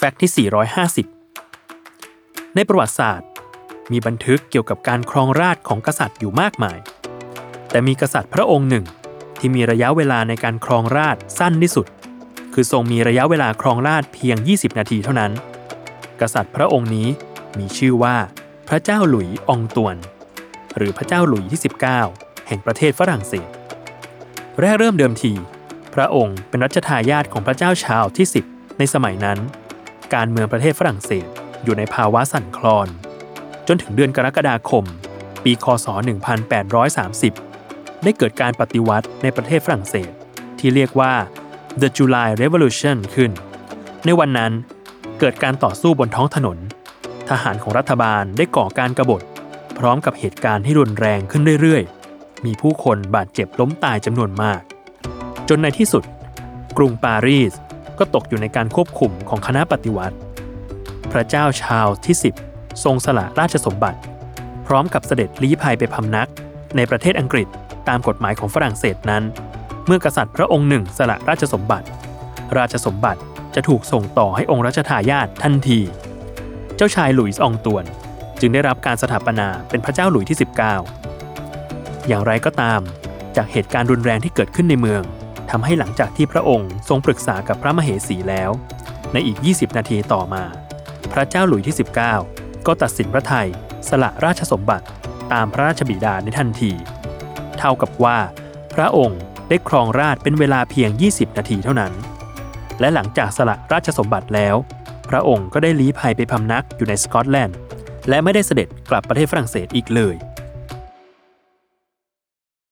แฟกต์ที่ 450 ในประวัติศาสตร์ มีบันทึกเกี่ยวกับการครองราชของกษัตริย์อยู่มากมาย แต่มีกษัตริย์พระองค์หนึ่ง ที่มีระยะเวลาในการครองราชสั้นที่สุด คือทรงมีระยะเวลาครองราชเพียง 20 นาทีเท่านั้น กษัตริย์พระองค์นี้มีชื่อว่า พระเจ้าหลุยอองตวน หรือพระเจ้าหลุยที่ 19 แห่งประเทศฝรั่งเศส แรกเริ่มเดิมที พระองค์เป็นรัชทายาทของพระเจ้าชาร์ลส์ที่ 10 ในสมัยนั้น การเมืองประเทศฝรั่งเศสอยู่ในภาวะสั่นคลอน จนถึงเดือนกรกฎาคม ปีคศ 1830 ได้เกิดการปฏิวัติในประเทศฝรั่งเศส ที่เรียกว่า The July Revolution ขึ้น ในวันนั้นเกิดการต่อสู้บนท้องถนน ทหารของรัฐบาลได้ก่อการกรบฏ พร้อมกับเหตุการณ์ที่รุนแรงขึ้นเรื่อยๆ มีผู้คนบาดเจ็บล้มตายจำนวนมาก จนในที่สุด กรุงปารีส ก็ตกอยู่ในการควบคุมของคณะปฏิวัติ พระเจ้าชาร์ลที่ 10 ทรงสละราชสมบัติ พร้อมกับเสด็จลี้ภัยไปพำนัก ในประเทศอังกฤษตามกฎหมายของฝรั่งเศสนั้น เมื่อกษัตริย์พระองค์หนึ่งสละราชสมบัติ ราชสมบัติจะถูกส่งต่อให้องค์รัชทายาททันที เจ้าชายหลุยส์องตวน จึงได้รับการสถาปนาเป็นพระเจ้าหลุยส์ที่ 19 อย่างไรก็ตาม จากเหตุการณ์รุนแรงที่เกิดขึ้นในเมือง ทำให้หลังจากที่พระองค์ทรงปรึกษากับพระมเหสีแล้ว ในอีก 20 นาทีต่อมา พระเจ้าหลุยที่ 19 ก็ตัดสินพระไทยสละราชสมบัติตามพระราชบิดาในทันที เท่ากับว่า พระองค์ได้ครองราชเป็นเวลาเพียง 20 นาทีเท่านั้น และหลังจากสละราชสมบัติแล้ว พระองค์ก็ได้ลี้ภัยไปพำนักอยู่ในสกอตแลนด์ และไม่ได้เสด็จกลับประเทศฝรั่งเศสอีกเลย